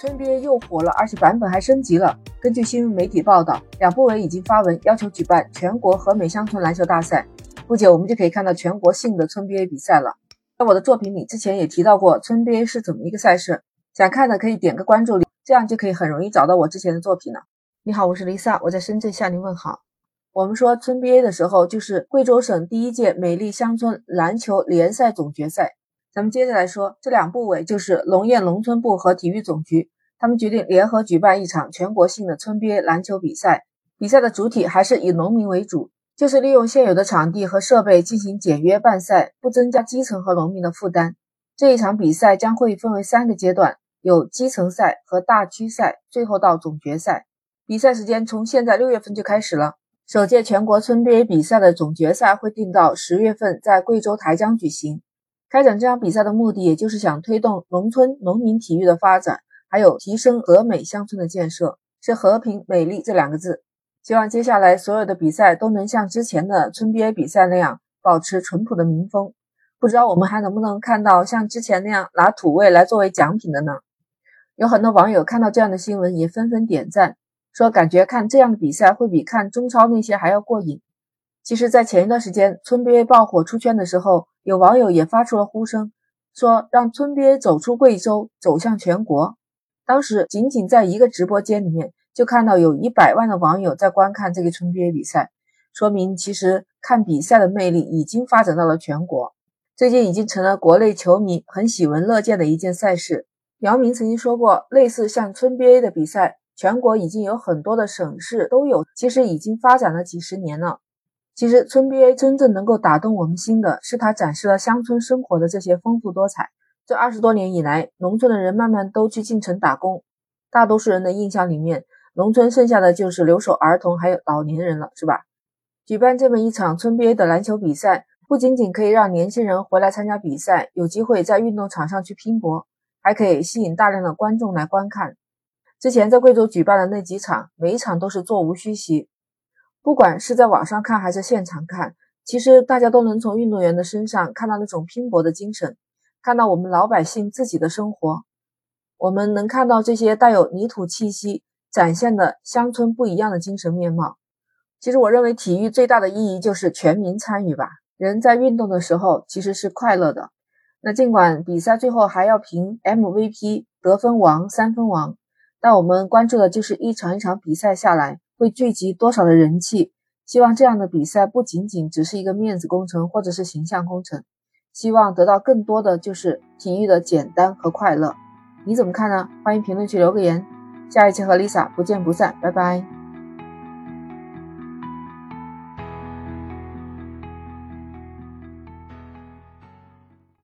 村 BA 又火了，而且版本还升级了。根据新闻媒体报道，两部委已经发文要求举办全国和美乡村篮球大赛。不久，我们就可以看到全国性的村 BA 比赛了。在我的作品里，之前也提到过村 BA 是怎么一个赛事，想看的可以点个关注，这样就可以很容易找到我之前的作品了。你好，我是 Lisa，我在深圳向您问好。我们说村 BA 的时候，就是贵州省第一届美丽乡村篮球联赛总决赛。咱们接着来说，这两部委就是农业农村部和体育总局，他们决定联合举办一场全国性的村 BA 篮球比赛。比赛的主体还是以农民为主，就是利用现有的场地和设备进行简约办赛，不增加基层和农民的负担。这一场比赛将会分为三个阶段，有基层赛和大区赛，最后到总决赛。比赛时间从现在六月份就开始了。首届全国村 BA 比赛的总决赛会定到十月份，在贵州台江举行。开展这场比赛的目的，也就是想推动农村农民体育的发展，还有提升和美乡村的建设，是和平美丽这两个字。希望接下来所有的比赛都能像之前的村 BA 比赛那样，保持淳朴的民风。不知道我们还能不能看到像之前那样拿土味来作为奖品的呢？有很多网友看到这样的新闻，也纷纷点赞，说感觉看这样的比赛会比看中超那些还要过瘾。其实，在前一段时间村 BA 爆火出圈的时候，有网友也发出了呼声，说让村 BA 走出贵州，走向全国。当时仅仅在一个直播间里面，就看到有一百万的网友在观看这个村 BA 比赛，说明其实看比赛的魅力已经发展到了全国，最近已经成了国内球迷很喜闻乐见的一件赛事。姚明曾经说过，类似像村 BA 的比赛，全国已经有很多的省市都有，其实已经发展了几十年了。其实村 BA 真正能够打动我们心的是，它展示了乡村生活的这些丰富多彩。这二十多年以来，农村的人慢慢都去进城打工，大多数人的印象里面，农村剩下的就是留守儿童还有老年人了，是吧？举办这么一场村 BA 的篮球比赛，不仅仅可以让年轻人回来参加比赛，有机会在运动场上去拼搏，还可以吸引大量的观众来观看。之前在贵州举办的那几场，每一场都是座无虚席。不管是在网上看还是现场看，其实大家都能从运动员的身上看到那种拼搏的精神，看到我们老百姓自己的生活。我们能看到这些带有泥土气息展现的乡村不一样的精神面貌。其实，我认为体育最大的意义就是全民参与吧。人在运动的时候其实是快乐的。那尽管比赛最后还要评 MVP、得分王、三分王，但我们关注的就是一场一场比赛下来。会聚集多少的人气？希望这样的比赛不仅仅只是一个面子工程或者是形象工程，希望得到更多的就是体育的简单和快乐。你怎么看呢？欢迎评论区留个言。下一期和 Lisa 不见不散，拜拜。